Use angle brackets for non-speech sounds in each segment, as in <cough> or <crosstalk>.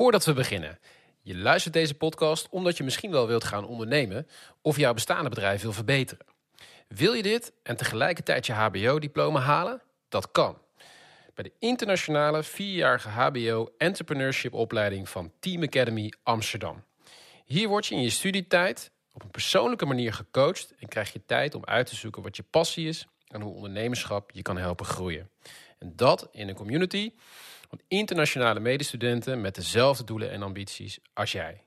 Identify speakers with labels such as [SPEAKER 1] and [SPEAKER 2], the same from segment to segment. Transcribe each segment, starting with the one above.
[SPEAKER 1] Voordat we beginnen. Je luistert deze podcast omdat je misschien wel wilt gaan ondernemen of jouw bestaande bedrijf wil verbeteren. Wil je dit en tegelijkertijd je HBO-diploma halen? Dat kan. Bij de internationale vierjarige HBO Entrepreneurship opleiding van Team Academy Amsterdam. Hier word je in je studietijd op een persoonlijke manier gecoacht en krijg je tijd om uit te zoeken wat je passie is en hoe ondernemerschap je kan helpen groeien. En dat in een community van internationale medestudenten met dezelfde doelen en ambities als jij.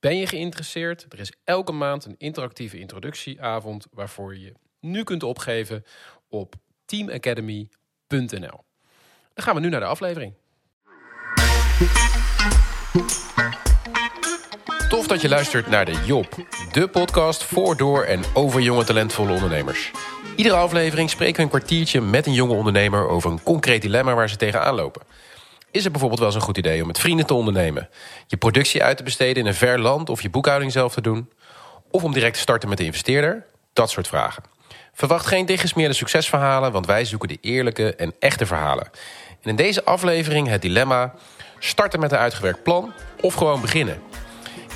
[SPEAKER 1] Ben je geïnteresseerd? Er is elke maand een interactieve introductieavond waarvoor je je nu kunt opgeven op teamacademy.nl. Dan gaan we nu naar de aflevering. Tof dat je luistert naar de Job, de podcast voor, door en over jonge talentvolle ondernemers. Iedere aflevering spreken we een kwartiertje met een jonge ondernemer over een concreet dilemma waar ze tegenaan lopen. Is het bijvoorbeeld wel eens een goed idee om met vrienden te ondernemen? Je productie uit te besteden in een ver land of je boekhouding zelf te doen? Of om direct te starten met de investeerder? Dat soort vragen. Verwacht geen dichtgesmeerde succesverhalen, want wij zoeken de eerlijke en echte verhalen. En in deze aflevering het dilemma: starten met een uitgewerkt plan of gewoon beginnen.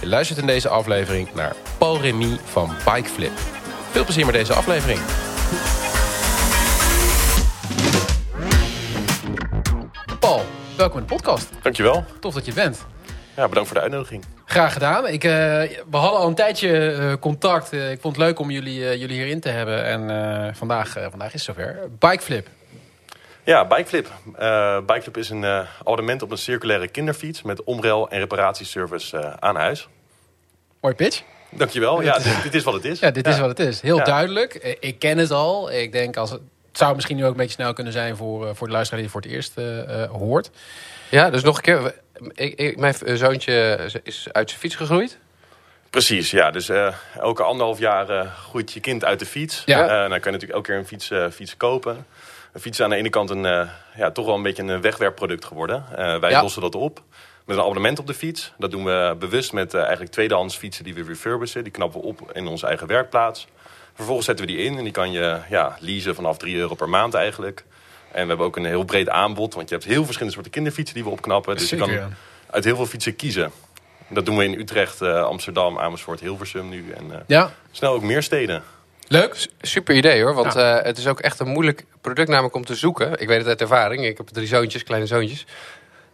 [SPEAKER 1] Je luistert in deze aflevering naar Paul Remy van Bikeflip. Veel plezier met deze aflevering. Welkom in de podcast.
[SPEAKER 2] Dankjewel.
[SPEAKER 1] Tof dat je bent.
[SPEAKER 2] Ja, bedankt voor de uitnodiging.
[SPEAKER 1] Graag gedaan. Ik, eh, we hadden al een tijdje eh, contact. Eh, ik vond het leuk om jullie, jullie hierin te hebben. En vandaag, vandaag is het zover. Bikeflip.
[SPEAKER 2] Ja, Bikeflip. Bikeflip is een abonnement op een circulaire kinderfiets met omrel- en reparatieservice aan huis.
[SPEAKER 1] Mooi pitch.
[SPEAKER 2] Dankjewel. Ja, <laughs> dit, dit is wat het is.
[SPEAKER 1] Ja, dit is wat het is. Heel
[SPEAKER 2] Ja.
[SPEAKER 1] duidelijk. Ik ken het al. Ik denk als het, zou misschien nu ook een beetje snel kunnen zijn voor, eh, voor de luisteraar die het voor het eerst eh, eh, hoort.
[SPEAKER 3] Ja, dus nog een keer. Ik, ik, mijn zoontje is uit zijn fiets gegroeid.
[SPEAKER 2] Precies, ja. Dus eh, elke anderhalf jaar groeit je kind uit de fiets.
[SPEAKER 1] Ja.
[SPEAKER 2] Eh, dan kan je natuurlijk elke keer een fiets, eh, fiets kopen. Een fiets is aan de ene kant een, eh, ja, toch wel een beetje een wegwerpproduct geworden. Eh, wij
[SPEAKER 3] Ja.
[SPEAKER 2] lossen dat op met een abonnement op de fiets. Dat doen we bewust met eh, eigenlijk tweedehands fietsen die we refurbissen. Die knappen we op in onze eigen werkplaats. Vervolgens zetten we die in en die kan je ja, leasen vanaf 3 euro per maand eigenlijk. En we hebben ook een heel breed aanbod, want je hebt heel verschillende soorten kinderfietsen die we opknappen. Dus
[SPEAKER 1] Zeker,
[SPEAKER 2] je
[SPEAKER 1] ja.
[SPEAKER 2] kan uit heel veel fietsen kiezen. Dat doen we in Utrecht, eh, Amsterdam, Amersfoort, Hilversum nu. En eh,
[SPEAKER 1] Ja,
[SPEAKER 2] snel ook meer steden.
[SPEAKER 1] leuk.
[SPEAKER 3] Super idee hoor. Want
[SPEAKER 1] Ja.
[SPEAKER 3] eh, het is ook echt een moeilijk product namelijk om te zoeken. Ik weet het uit ervaring. Ik heb drie zoontjes, kleine zoontjes.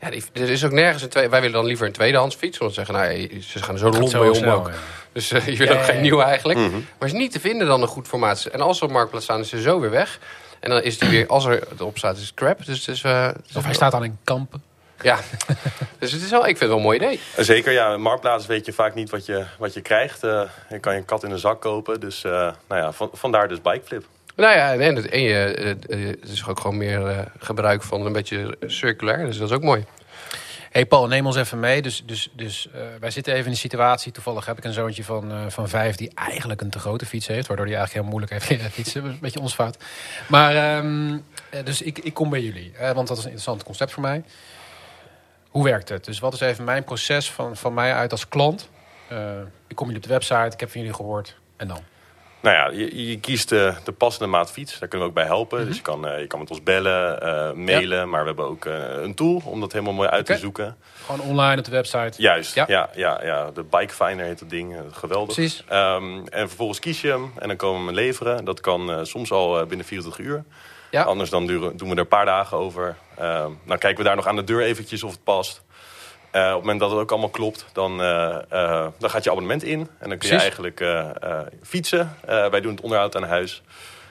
[SPEAKER 3] Ja, die, er is ook nergens een tweede. Wij willen dan liever een tweedehands fiets. Want ze zeggen, nou, ze gaan er zo lomp
[SPEAKER 1] zo
[SPEAKER 3] mee om ook.
[SPEAKER 1] ja.
[SPEAKER 3] Dus eh, je wil
[SPEAKER 1] Ja,
[SPEAKER 3] ook
[SPEAKER 1] ja,
[SPEAKER 3] geen
[SPEAKER 1] ja.
[SPEAKER 3] nieuwe eigenlijk.
[SPEAKER 2] Mhm.
[SPEAKER 3] Maar is niet te vinden dan een goed formaat. En als ze op marktplaats staan, is ze zo weer weg. En dan is die weer, als er erop staat, is het crap. Dus het is, eh, het is
[SPEAKER 1] Of hij staat dan in kampen.
[SPEAKER 3] Ja, <laughs> dus het is wel, ik vind het wel een mooi idee.
[SPEAKER 2] Zeker, ja, in Marktplaats weet je vaak niet wat je, wat je krijgt. Eh, je kan je een kat in een zak kopen. Dus eh, nou ja, van, vandaar dus Bikeflip.
[SPEAKER 3] Nou ja, en, je, eh, eh, het is ook gewoon meer eh, gebruik van een beetje circulair. Dus dat is ook mooi.
[SPEAKER 1] Hey Paul, neem ons even mee. Dus, dus, dus eh, wij zitten even in een situatie. Toevallig heb ik een zoontje van, eh, van vijf die eigenlijk een te grote fiets heeft. Waardoor hij eigenlijk heel moeilijk heeft leren fietsen. Een beetje ons fout. Maar ehm, eh, dus ik, ik kom bij jullie. want dat is een interessant concept voor mij. Hoe werkt het? Dus wat is even mijn proces van, van mij uit als klant? Ik kom jullie op de website, ik heb van jullie gehoord. En dan?
[SPEAKER 2] Nou ja, je, je kiest de, de passende maat fiets. Daar kunnen we ook bij helpen.
[SPEAKER 1] Mhm.
[SPEAKER 2] Dus je kan, eh, je kan met ons bellen, eh, mailen. Maar we hebben ook eh, een tool om dat helemaal mooi uit te zoeken.
[SPEAKER 1] Gewoon online op de website.
[SPEAKER 2] Juist,
[SPEAKER 1] Ja.
[SPEAKER 2] ja. Ja, ja, De Bike Finder heet het ding. Geweldig.
[SPEAKER 1] Precies.
[SPEAKER 2] Ehm, en vervolgens kies je hem en dan komen we hem leveren. Dat kan soms al binnen 24 uur.
[SPEAKER 1] Ja.
[SPEAKER 2] Anders dan duren, doen we er een paar dagen over. Ehm, dan kijken we daar nog aan de deur eventjes of het past. Eh, op het moment dat het ook allemaal klopt, dan, eh, eh, dan gaat je abonnement in. En dan kun je
[SPEAKER 1] Precies.
[SPEAKER 2] eigenlijk fietsen. Wij doen het onderhoud aan huis.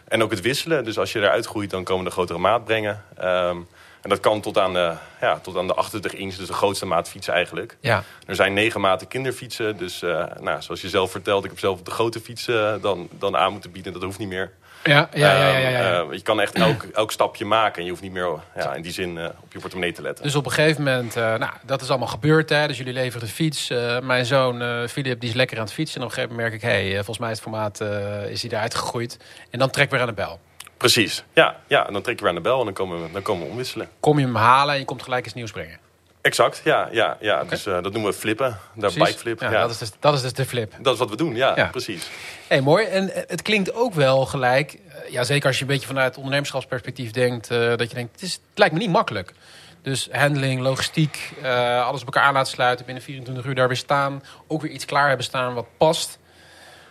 [SPEAKER 2] En ook het wisselen. Dus als je eruit groeit, dan komen we de grotere maat brengen. Ehm, en dat kan tot aan, de, ja, tot aan de 28 inch, dus de grootste maat fietsen eigenlijk.
[SPEAKER 1] Ja.
[SPEAKER 2] Er zijn negen maten kinderfietsen. Dus nou, zoals je zelf vertelt, ik heb zelf de grote fietsen dan, dan aan moeten bieden. Dat hoeft niet meer.
[SPEAKER 1] Ja, ja, ja, ja, ja.
[SPEAKER 2] Ehm, eh, je kan echt elk, elk stapje maken. En je hoeft niet meer ja, in die zin eh, op je portemonnee te letten.
[SPEAKER 1] Dus op een gegeven moment, eh, nou, dat is allemaal gebeurd. Hè? Dus jullie leveren de fiets. Eh, mijn zoon Filip, die is lekker aan het fietsen. En op een gegeven moment merk ik, hey, volgens mij is het formaat is hij eruit gegroeid. En dan trek weer aan de bel.
[SPEAKER 2] Precies, ja. ja en dan trek je weer aan de bel en dan komen we, dan komen we omwisselen.
[SPEAKER 1] Kom je hem halen en je komt gelijk iets nieuws brengen.
[SPEAKER 2] Exact, ja. ja, ja. Okay. Dus uh, dat noemen we flippen. Daar bikeflip.
[SPEAKER 1] Ja,
[SPEAKER 2] ja.
[SPEAKER 1] Dat, is dus, dat is dus de flip.
[SPEAKER 2] Dat is wat we doen, ja, ja. precies.
[SPEAKER 1] Hey, mooi. En het klinkt ook wel gelijk. Ja, zeker als je een beetje vanuit ondernemerschapsperspectief denkt. Uh, dat je denkt, het, is, het lijkt me niet makkelijk. Dus handling, logistiek, eh, alles op elkaar aan laten sluiten. Binnen 24 uur daar weer staan. Ook weer iets klaar hebben staan wat past.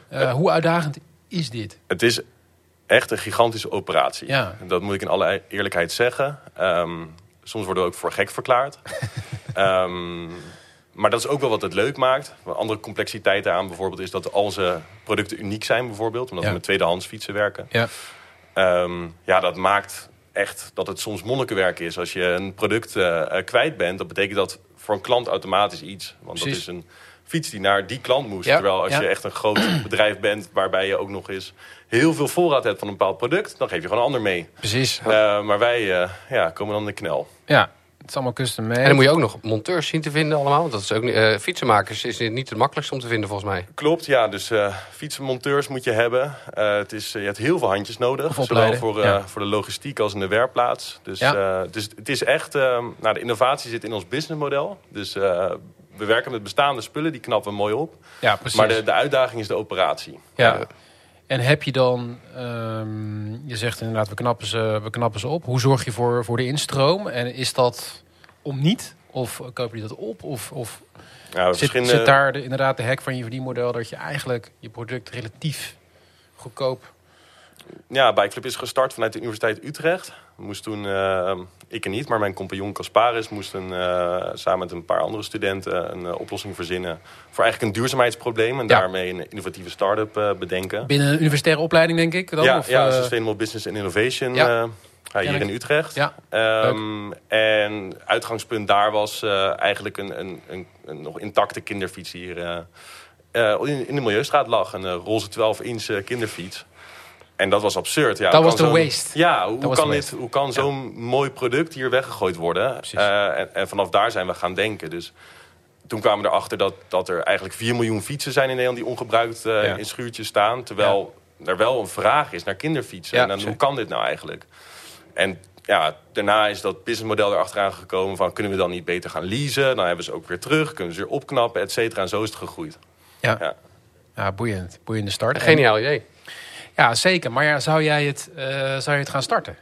[SPEAKER 1] Eh, hoe uitdagend is dit?
[SPEAKER 2] Het is echt een gigantische operatie.
[SPEAKER 1] Ja.
[SPEAKER 2] Dat moet ik in alle eerlijkheid zeggen. Ehm, soms worden we ook voor gek verklaard. <laughs> Ehm, maar dat is ook wel wat het leuk maakt. Een andere complexiteit aan bijvoorbeeld is dat al onze producten uniek zijn bijvoorbeeld. Omdat
[SPEAKER 1] Ja.
[SPEAKER 2] we met tweedehands fietsen werken.
[SPEAKER 1] Ja,
[SPEAKER 2] Ehm, ja, dat maakt echt dat het soms monnikenwerk is. Als je een product eh, eh, kwijt bent, dat betekent dat voor een klant automatisch iets. Want
[SPEAKER 1] Precies.
[SPEAKER 2] dat is een fiets die naar die klant moest.
[SPEAKER 1] Ja,
[SPEAKER 2] Terwijl als
[SPEAKER 1] ja.
[SPEAKER 2] je echt een groot <clears throat> bedrijf bent, waarbij je ook nog eens heel veel voorraad hebt van een bepaald product, dan geef je gewoon een ander mee.
[SPEAKER 1] precies.
[SPEAKER 2] Eh, maar wij eh, ja, komen dan in de knel.
[SPEAKER 1] Ja, het is allemaal custom made.
[SPEAKER 3] En dan moet je ook nog monteurs zien te vinden allemaal. Want dat is ook niet, eh, fietsenmakers is niet het makkelijkste om te vinden volgens mij.
[SPEAKER 2] Klopt, ja. Dus eh fietsenmonteurs moet je hebben. Eh, het is, je hebt heel veel handjes nodig. Zowel voor, eh,
[SPEAKER 1] ja.
[SPEAKER 2] voor de logistiek als in de werkplaats. Dus,
[SPEAKER 1] Ja.
[SPEAKER 2] eh, dus het is echt... nou, de innovatie zit in ons businessmodel. Dus eh, we werken met bestaande spullen. Die knappen we mooi op.
[SPEAKER 1] Ja, precies.
[SPEAKER 2] Maar de, de uitdaging is de operatie.
[SPEAKER 1] Ja. En heb je dan, ehm, je zegt inderdaad, we knappen ze, we knappen ze op. Hoe zorg je voor, voor de instroom? En is dat om niet? Of koop je dat op? Of, of
[SPEAKER 2] Nou,
[SPEAKER 1] zit, zit daar de, inderdaad de hack van je verdienmodel dat je eigenlijk je product relatief goedkoop...
[SPEAKER 2] Ja, Bikeclub is gestart vanuit de Universiteit Utrecht. Moest toen, eh, ik er niet, maar mijn compagnon Casparis moest een, eh, samen met een paar andere studenten een eh, oplossing verzinnen voor eigenlijk een duurzaamheidsprobleem. En
[SPEAKER 1] Ja.
[SPEAKER 2] daarmee een innovatieve start-up bedenken.
[SPEAKER 1] Binnen een universitaire opleiding, denk ik dan?
[SPEAKER 2] ja,
[SPEAKER 1] of,
[SPEAKER 2] ja Sustainable Business and Innovation
[SPEAKER 1] Ja.
[SPEAKER 2] ja. hier in Utrecht.
[SPEAKER 1] Ja,
[SPEAKER 2] Ehm, en uitgangspunt daar was eigenlijk een, een, een, een nog intacte kinderfiets die hier in, in de Milieustraat lag. Een roze 12-inch eh, kinderfiets. En dat was absurd. Ja,
[SPEAKER 1] Dat
[SPEAKER 2] hoe
[SPEAKER 1] was
[SPEAKER 2] kan
[SPEAKER 1] de
[SPEAKER 2] zo'n-
[SPEAKER 1] waste.
[SPEAKER 2] Ja, hoe, kan, dit, hoe kan zo'n mooi product hier weggegooid worden?
[SPEAKER 1] Precies.
[SPEAKER 2] Eh, en, en vanaf daar zijn we gaan denken. Dus toen kwamen we erachter dat, dat er eigenlijk 4 miljoen fietsen zijn in Nederland... die ongebruikt eh,
[SPEAKER 1] Ja.
[SPEAKER 2] in schuurtjes staan. Terwijl er wel een vraag is naar kinderfietsen.
[SPEAKER 1] Ja,
[SPEAKER 2] en dan, hoe kan dit nou eigenlijk? En ja, daarna is dat businessmodel erachteraan gekomen van... kunnen we dan niet beter gaan leasen? Dan hebben ze ook weer terug, kunnen ze weer opknappen, et cetera. En zo is het gegroeid.
[SPEAKER 1] ja.
[SPEAKER 2] Ja.
[SPEAKER 1] ja, boeiend. Boeiende start.
[SPEAKER 3] Een geniaal idee.
[SPEAKER 1] Ja, zeker. Maar ja, zou jij het, eh, zou je het gaan starten?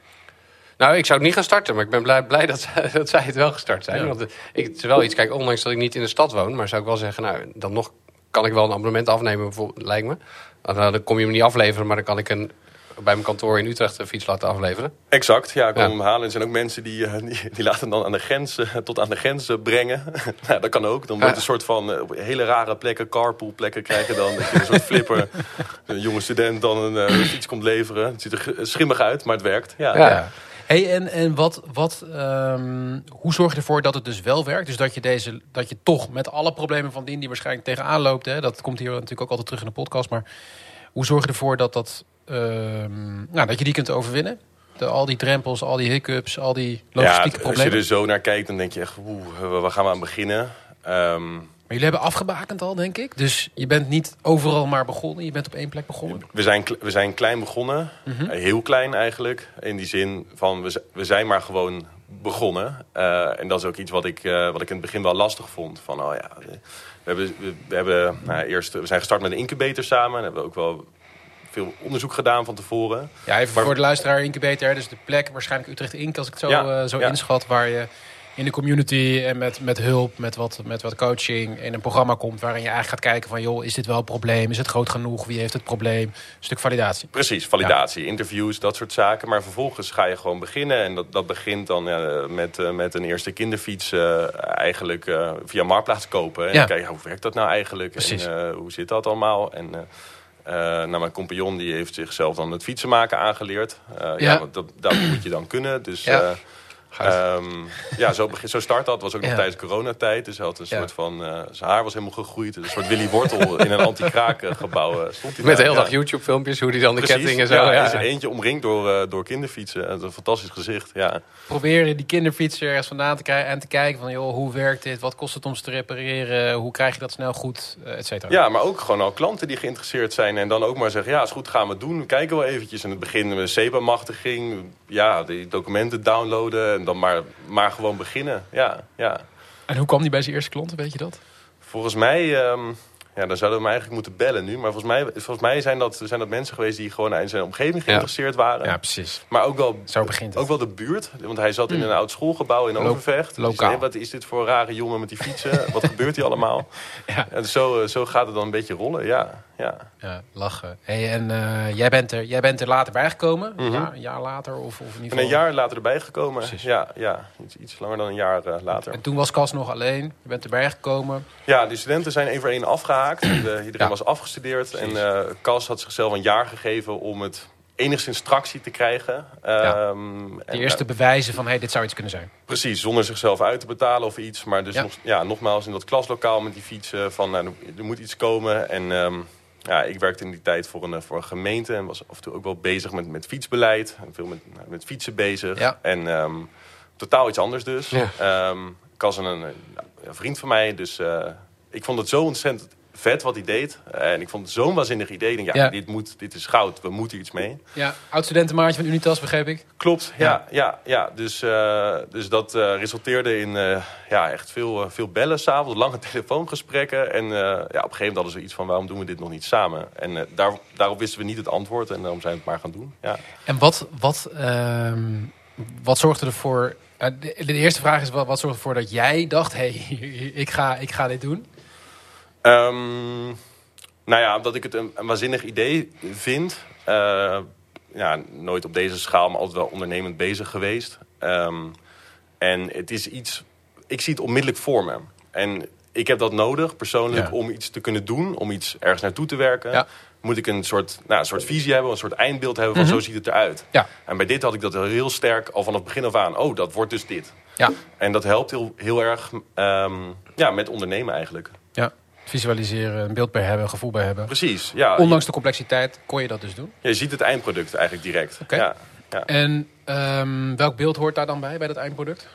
[SPEAKER 3] Nou, ik zou het niet gaan starten, maar ik ben blij, blij dat, zij- dat zij het wel gestart zijn.
[SPEAKER 1] Ja.
[SPEAKER 3] Want het, ik, het is wel iets, kijk, ondanks dat ik niet in de stad woon, maar zou ik wel zeggen, nou, dan nog kan ik wel een abonnement afnemen, bijvoorbeeld, lijkt me. Dan, dan kom je hem niet afleveren, maar dan kan ik een, bij mijn kantoor in Utrecht een fiets laten afleveren.
[SPEAKER 2] Exact, ja, ik kom
[SPEAKER 3] Ja.
[SPEAKER 2] hem halen. En er zijn ook mensen die, eh, die, die laten hem dan aan de grens, eh, tot aan de grens eh, brengen. <laughs> nou, dat kan ook. Dan wordt
[SPEAKER 3] Ja.
[SPEAKER 2] een soort van op hele rare plekken, carpool plekken krijgen dan. Dat je een soort flipper, <laughs> een jonge student dan een fiets komt leveren. Het ziet er schimmig uit, maar het werkt. Ja.
[SPEAKER 3] Ja.
[SPEAKER 1] Hey, en en wat, wat, ehm, hoe zorg je ervoor dat het dus wel werkt? Dus dat je, deze, dat je toch met alle problemen van dien die waarschijnlijk tegenaan loopt... Hè, dat komt hier natuurlijk ook altijd terug in de podcast... maar hoe zorg je ervoor dat, dat, nou, dat je die kunt overwinnen? De, al die drempels, al die hiccups, al die
[SPEAKER 2] Ja,
[SPEAKER 1] logistieke
[SPEAKER 2] als je
[SPEAKER 1] problemen.
[SPEAKER 2] er zo naar kijkt, dan denk je echt, oeh, waar gaan we aan beginnen? Ehm,
[SPEAKER 1] Maar jullie hebben afgebakend al, denk ik. Dus je bent niet overal maar begonnen. Je bent op één plek begonnen.
[SPEAKER 2] We zijn, we zijn klein begonnen.
[SPEAKER 1] Mhm.
[SPEAKER 2] Eh, Heel klein eigenlijk. In die zin van, we, we zijn maar gewoon begonnen. Eh, en dat is ook iets wat ik, eh, wat ik in het begin wel lastig vond. Van, oh ja, we, we hebben, we, we hebben nou, eerst, we zijn gestart met een incubator samen. En hebben we ook wel veel onderzoek gedaan van tevoren.
[SPEAKER 1] Ja, even
[SPEAKER 2] Maar-
[SPEAKER 1] voor de luisteraar incubator. Dus de plek, waarschijnlijk Utrecht Inc. Als ik het zo,
[SPEAKER 2] Ja,
[SPEAKER 1] eh, zo
[SPEAKER 2] ja.
[SPEAKER 1] inschat. Waar je in de community en met, met hulp, met wat, met wat coaching in een programma komt. Waarin je eigenlijk gaat kijken van, joh, is dit wel een probleem? Is het groot genoeg? Wie heeft het probleem? Een stuk validatie.
[SPEAKER 2] Precies, validatie, interviews, dat soort zaken. Maar vervolgens ga je gewoon beginnen. En dat, dat begint dan ja, met, eh, met een eerste kinderfiets eh, eigenlijk eh, via Marktplaats kopen. En
[SPEAKER 1] Ja.
[SPEAKER 2] dan kijk je, hoe werkt dat nou eigenlijk?
[SPEAKER 1] Precies.
[SPEAKER 2] En eh, hoe zit dat allemaal? En eh, eh, nou, mijn compagnon die heeft zichzelf dan het fietsen maken aangeleerd. Eh, ja.
[SPEAKER 1] Ja.
[SPEAKER 2] want dat, dat moet je dan kunnen. Dus
[SPEAKER 1] Ja.
[SPEAKER 2] Eh. Ehm, ja, zo, begin, zo start dat. was ook nog
[SPEAKER 1] Ja.
[SPEAKER 2] tijdens coronatijd. Dus hij had een
[SPEAKER 1] Ja.
[SPEAKER 2] soort van... eh, zijn haar was helemaal gegroeid. Een soort Willy Wortel in een anti-kraak eh, gebouw eh, stond hij
[SPEAKER 3] Met de
[SPEAKER 2] daar.
[SPEAKER 3] hele dag
[SPEAKER 2] Ja.
[SPEAKER 3] YouTube-filmpjes, hoe die dan de kettingen zo...
[SPEAKER 2] Ja,
[SPEAKER 3] Ja,
[SPEAKER 2] is er eentje omringd door, eh, door kinderfietsen. Een fantastisch gezicht, ja.
[SPEAKER 1] Proberen die kinderfiets ergens vandaan te krijgen en te kijken van, joh, hoe werkt dit? Wat kost het om ze te repareren? Hoe krijg je dat snel goed? Et cetera.
[SPEAKER 2] Ja, maar ook gewoon al klanten die geïnteresseerd zijn. En dan ook maar zeggen, ja, is goed, gaan we het doen. We kijken wel eventjes. In het begin met SEPA-machtiging. Ja, die documenten downloaden. En dan maar, maar gewoon beginnen. Ja, ja.
[SPEAKER 1] En hoe kwam die bij zijn eerste klanten, weet je dat?
[SPEAKER 2] Volgens mij, ehm, Ja, dan zouden we hem eigenlijk moeten bellen nu. Maar volgens mij, volgens mij zijn, dat, zijn dat mensen geweest die gewoon in zijn omgeving geïnteresseerd waren.
[SPEAKER 1] Ja, precies.
[SPEAKER 2] Maar ook wel,
[SPEAKER 1] Zo begint het.
[SPEAKER 2] ook wel de buurt. Want hij zat in een oud schoolgebouw in Overvecht. Dus
[SPEAKER 1] lokaal.
[SPEAKER 2] wat is dit voor een rare jongen met die fietsen? wat gebeurt hier allemaal? <laughs>
[SPEAKER 1] Ja.
[SPEAKER 2] En zo, eh, zo gaat het dan een beetje rollen, ja. Ja.
[SPEAKER 1] Ja, lachen. Hey, en eh, jij, bent er, jij bent er later bijgekomen?
[SPEAKER 2] Mhm.
[SPEAKER 1] ja, een jaar later? Of, of in ieder
[SPEAKER 2] ben een
[SPEAKER 1] geval...
[SPEAKER 2] jaar later erbij gekomen.
[SPEAKER 1] Precies.
[SPEAKER 2] Ja, ja iets, iets langer dan een jaar eh, later.
[SPEAKER 1] En toen was Cas nog alleen. Je bent erbij gekomen.
[SPEAKER 2] Ja, de studenten zijn één voor één afgehaakt. De- iedereen
[SPEAKER 1] Ja.
[SPEAKER 2] was afgestudeerd. En eh Cas had zichzelf een jaar gegeven om het enigszins tractie te krijgen.
[SPEAKER 1] Ja.
[SPEAKER 2] Ehm,
[SPEAKER 1] De eerste
[SPEAKER 2] eh,
[SPEAKER 1] bewijzen van hey, dit zou iets kunnen zijn.
[SPEAKER 2] precies, zonder zichzelf uit te betalen of iets. Maar dus
[SPEAKER 1] Ja.
[SPEAKER 2] Nog, ja, nogmaals in dat klaslokaal met die fietsen van nou, er moet iets komen. En ehm, ja, ik werkte in die tijd voor een, eh, voor een gemeente en was af en toe ook wel bezig met, met fietsbeleid. En veel met, nou, met fietsen bezig.
[SPEAKER 1] Ja.
[SPEAKER 2] En ehm, totaal iets anders dus.
[SPEAKER 3] Ja.
[SPEAKER 2] Ehm, Cas en een, een vriend van mij, dus eh, ik vond het zo ontzettend vet wat hij deed. En ik vond het zo'n waanzinnig idee. Ik denk, ja,
[SPEAKER 1] Ja.
[SPEAKER 2] Dit, moet, dit is goud, we moeten iets mee.
[SPEAKER 1] Ja, oud-studentenmaatje van Unitas, begreep ik.
[SPEAKER 2] Klopt, ja. ja, ja, Dus, eh, dus dat eh, resulteerde in eh, ja, echt veel, veel bellen s'avonds, lange <laughs> telefoongesprekken. En ja, op een gegeven moment hadden ze iets van, waarom doen we dit nog niet samen? En daar, daarop wisten we niet het antwoord en daarom zijn we het maar gaan doen. Ja.
[SPEAKER 1] En wat, wat, ehm, wat zorgde ervoor... de, de eerste vraag is, wat, wat zorgde ervoor dat jij dacht... hé, hey, <laughs> ik, ga, ik ga dit doen?
[SPEAKER 2] Ehm, nou ja, omdat ik het een, een waanzinnig idee vind. Eh, ja, nooit op deze schaal, maar altijd wel ondernemend bezig geweest. Ehm, en het is iets, ik zie het onmiddellijk voor me. En ik heb dat nodig, persoonlijk,
[SPEAKER 1] Ja.
[SPEAKER 2] om iets te kunnen doen, om iets ergens naartoe te werken.
[SPEAKER 1] Ja.
[SPEAKER 2] Moet ik een soort, nou, een soort visie hebben, een soort eindbeeld hebben van
[SPEAKER 1] Mhm.
[SPEAKER 2] zo ziet het eruit.
[SPEAKER 1] Ja.
[SPEAKER 2] En bij dit had ik dat heel sterk al vanaf het begin af aan. Oh, dat wordt dus dit.
[SPEAKER 1] Ja.
[SPEAKER 2] En dat helpt heel, heel erg ehm, ja, met ondernemen eigenlijk.
[SPEAKER 1] ja. Visualiseren, een beeld bij hebben, een gevoel bij hebben.
[SPEAKER 2] Precies, ja.
[SPEAKER 1] Ondanks de complexiteit kon je dat dus doen.
[SPEAKER 2] Je ziet het eindproduct eigenlijk direct.
[SPEAKER 1] Oké.
[SPEAKER 2] Ja, ja.
[SPEAKER 1] En ehm, welk beeld hoort daar dan bij, bij dat eindproduct?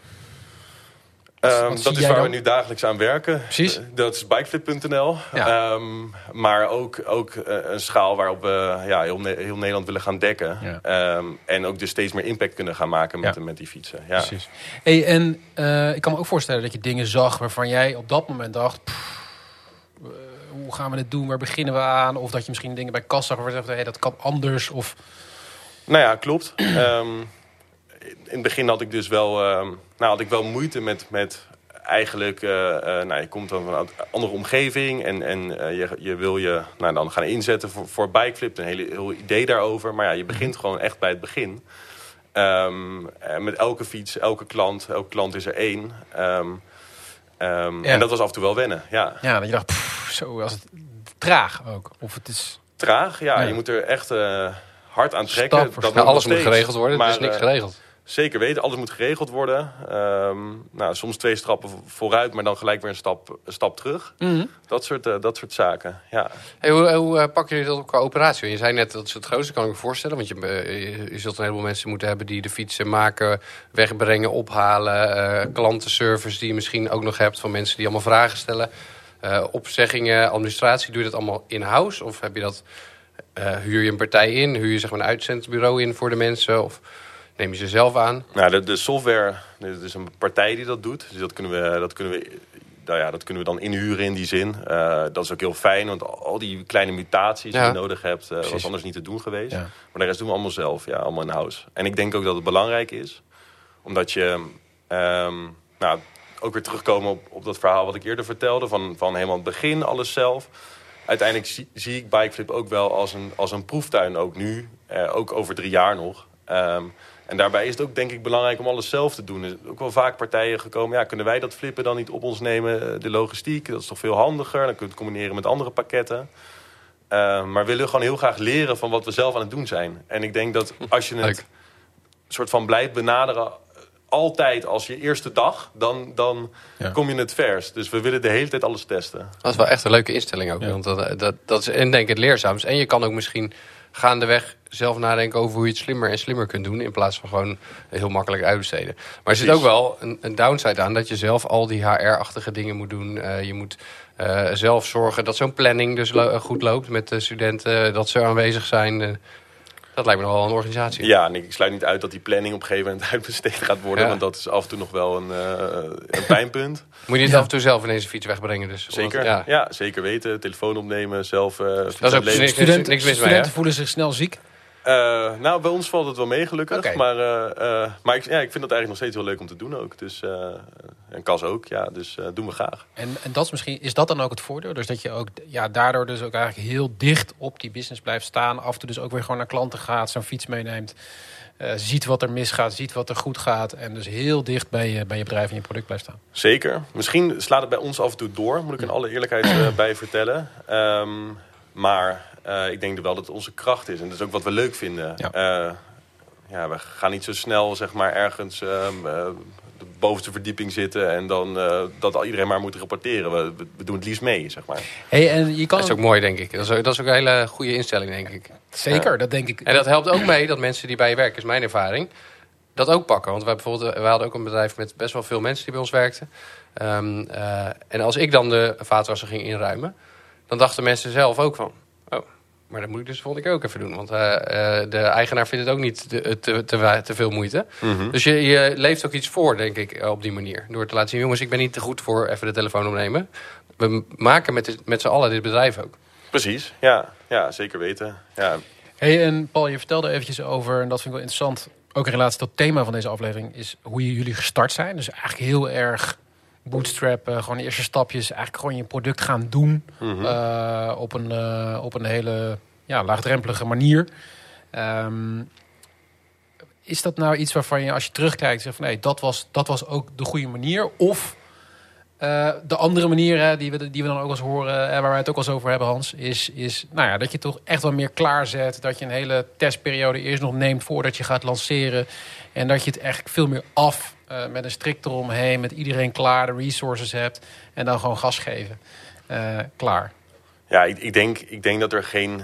[SPEAKER 2] Ehm, dat is waar
[SPEAKER 1] dan?
[SPEAKER 2] we nu dagelijks aan werken.
[SPEAKER 1] Precies.
[SPEAKER 2] Eh, Dat is bikeflip.nl.
[SPEAKER 1] Ja.
[SPEAKER 2] Ehm, maar ook, ook eh, een schaal waarop we ja, heel, Ne- heel Nederland willen gaan dekken.
[SPEAKER 1] Ja.
[SPEAKER 2] En ook dus steeds meer impact kunnen gaan maken met,
[SPEAKER 1] Ja.
[SPEAKER 2] met die fietsen. Ja.
[SPEAKER 1] Precies. Hey, en eh, ik kan me ook voorstellen dat je dingen zag waarvan jij op dat moment dacht... "Pff, hoe gaan we dit doen? Waar beginnen we aan? Of dat je misschien dingen bij kassa je dacht, hey, dat kan anders. Of,
[SPEAKER 2] Nou ja, klopt. <clears throat> Ehm, in het begin had ik dus wel, ehm, nou, had ik wel moeite met, met eigenlijk... eh, eh, nou, je komt dan van een andere omgeving en, en eh, je, je wil je nou, dan gaan inzetten voor, voor bikeflip. Een hele, heel idee daarover. Maar ja, je begint gewoon echt bij het begin. Ehm, met elke fiets, elke klant, elke klant is er één. Ehm,
[SPEAKER 1] Ja.
[SPEAKER 2] En dat was af en toe wel wennen, ja.
[SPEAKER 1] ja, dat je dacht, pff, zo was het traag ook. Of het is...
[SPEAKER 2] Traag, ja.
[SPEAKER 1] Ja.
[SPEAKER 2] Je moet er echt eh, hard aan trekken.
[SPEAKER 1] Stap
[SPEAKER 2] Dat.
[SPEAKER 3] Nou, alles moet geregeld worden, er
[SPEAKER 2] Maar,
[SPEAKER 3] is niks
[SPEAKER 2] eh,
[SPEAKER 3] geregeld.
[SPEAKER 2] Zeker weten, alles moet geregeld worden. Ehm, nou, soms twee stappen vo- vooruit, maar dan gelijk weer een stap, een stap terug. Dat soort, eh, dat soort zaken, ja.
[SPEAKER 3] Hey, hoe hoe eh, pakken jullie dat op qua operatie? Je zei net, dat is het grootste, kan ik me voorstellen. Want je, eh, je, je zult een heleboel mensen moeten hebben die de fietsen maken, wegbrengen, ophalen. eh, klantenservice die je misschien ook nog hebt van mensen die allemaal vragen stellen. Eh, opzeggingen, administratie, doe je dat allemaal in-house? Of heb je dat, eh, huur je een partij in? Huur je zeg maar, een uitzendbureau in voor de mensen? Of neem je ze zelf aan?
[SPEAKER 2] Nou, de, de software, er is een partij die dat doet. Dus dat kunnen we, dat kunnen we, nou ja, dat kunnen we dan inhuren in die zin. Eh, dat is ook heel fijn, want al die kleine mutaties die je nodig hebt... eh, was anders niet te doen geweest.
[SPEAKER 1] Ja.
[SPEAKER 2] Maar de rest doen we allemaal zelf, ja, allemaal in house. En ik denk ook dat het belangrijk is, omdat je... ehm, nou, ook weer terugkomen op, op dat verhaal wat ik eerder vertelde... van, van helemaal het begin alles zelf. Uiteindelijk zie, zie ik Bikeflip ook wel als een, als een proeftuin, ook nu. eh, ook over drie jaar nog. Ehm, en daarbij is het ook denk ik belangrijk om alles zelf te doen. Er zijn ook wel vaak partijen gekomen... ja, kunnen wij dat flippen dan niet op ons nemen, eh, de logistiek? Dat is toch veel handiger, dan kun je het combineren met andere pakketten. Eh, maar we willen gewoon heel graag leren van wat we zelf aan het doen zijn. En ik denk dat als je het soort van blijft benaderen... eh, altijd als je eerste dag, dan, dan
[SPEAKER 1] Ja.
[SPEAKER 2] kom je het vers. Dus we willen de hele tijd alles testen.
[SPEAKER 3] Dat is wel echt een leuke instelling ook.
[SPEAKER 1] Ja.
[SPEAKER 3] Want dat, dat, dat is en denk ik het leerzaams. En je kan ook misschien gaandeweg zelf nadenken over hoe je het slimmer en slimmer kunt doen. In plaats van gewoon heel makkelijk uitbesteden. Maar er zit ook wel een, een downside aan dat je zelf al die HR-achtige dingen moet doen. Eh, je moet eh, zelf zorgen dat zo'n planning dus lo- goed loopt met de studenten. Dat ze aanwezig zijn. Eh, Dat lijkt me nog wel een organisatie.
[SPEAKER 2] Ja, en ik sluit niet uit dat die planning op een gegeven moment <laughs> uitbesteed gaat worden.
[SPEAKER 3] Ja.
[SPEAKER 2] Want dat is af en toe nog wel een, eh, een pijnpunt. <laughs>
[SPEAKER 3] Moet je niet
[SPEAKER 1] Ja.
[SPEAKER 3] af en toe zelf ineens een fiets wegbrengen. Dus,
[SPEAKER 2] Zeker. Ja.
[SPEAKER 3] ja.
[SPEAKER 2] zeker weten. Telefoon opnemen, zelf... eh
[SPEAKER 3] Dat is ook niks, niks,
[SPEAKER 1] Studenten,
[SPEAKER 3] niks mis mee,
[SPEAKER 1] studenten
[SPEAKER 3] hè?
[SPEAKER 1] voelen zich snel ziek.
[SPEAKER 2] Eh, nou, bij ons valt het wel mee, gelukkig. Maar, eh, eh, maar ik, ja, ik vind dat eigenlijk nog steeds heel leuk om te doen ook. Dus, en Cas ook, ja. Dus doen we graag.
[SPEAKER 1] En, en dat is misschien, is dat dan ook het voordeel? Dus dat je ook ja, daardoor dus ook eigenlijk heel dicht op die business blijft staan. Af en toe dus ook weer gewoon naar klanten gaat, zo'n fiets meeneemt. ziet wat er misgaat, ziet wat er goed gaat. En dus heel dicht bij je, bij je bedrijf en je product blijft staan.
[SPEAKER 2] Zeker. Misschien slaat het bij ons af en toe door, moet ik in alle eerlijkheid bij vertellen. Ehm, maar eh, ik denk wel dat het onze kracht is. En dat is ook wat we leuk vinden.
[SPEAKER 1] Ja.
[SPEAKER 2] Ja, ja we gaan niet zo snel zeg maar, ergens ehm, eh, de bovenste verdieping zitten... en dan eh, dat al iedereen maar moet rapporteren. We, doen het liefst mee, zeg maar.
[SPEAKER 1] Hey, en je kan
[SPEAKER 3] Dat is ook mooi, denk ik. Dat is, ook- dat is ook een hele goede instelling, denk ik.
[SPEAKER 1] zeker, dat denk ik.
[SPEAKER 3] En dat helpt ook mee dat mensen die bij je werken, is mijn ervaring, dat ook pakken. Want wij, bijvoorbeeld, we hadden ook een bedrijf met best wel veel mensen die bij ons werkten. Ehm, eh, en als ik dan de vaatwasser ging inruimen, dan dachten mensen zelf ook van... Maar dat moet ik dus volgende keer ook even doen. Want eh, eh, de eigenaar vindt het ook niet te, te, te, te veel moeite. Dus je, je leeft ook iets voor, denk ik, eh, op die manier. Door te laten zien, jongens, ik ben niet te goed voor even de telefoon opnemen. We maken met, dit- met z'n allen dit bedrijf ook.
[SPEAKER 2] Precies, ja, ja zeker weten. Ja,
[SPEAKER 1] Hey, en Paul, je vertelde eventjes over, en dat vind ik wel interessant, ook in relatie tot het thema van deze aflevering, is hoe jullie gestart zijn. Dus eigenlijk heel erg bootstrap, eh, gewoon de eerste stapjes, eigenlijk gewoon je product gaan doen eh, op, een, eh, op een hele ja, laagdrempelige manier. Ehm, is dat nou iets waarvan je als je terugkijkt zegt van nee, dat was, dat was ook de goede manier? Of de andere manier hè, die, we, die we dan ook eens horen, eh, waar wij het ook eens over hebben, Hans, is, is nou ja, dat je toch echt wel meer klaarzet. Dat je een hele testperiode eerst nog neemt voordat je gaat lanceren. En dat je het eigenlijk veel meer af eh, met een strik eromheen, met iedereen klaar, de resources hebt. En dan gewoon gas geven. Eh, klaar.
[SPEAKER 2] Ja, ik, ik, denk, ik denk dat er geen,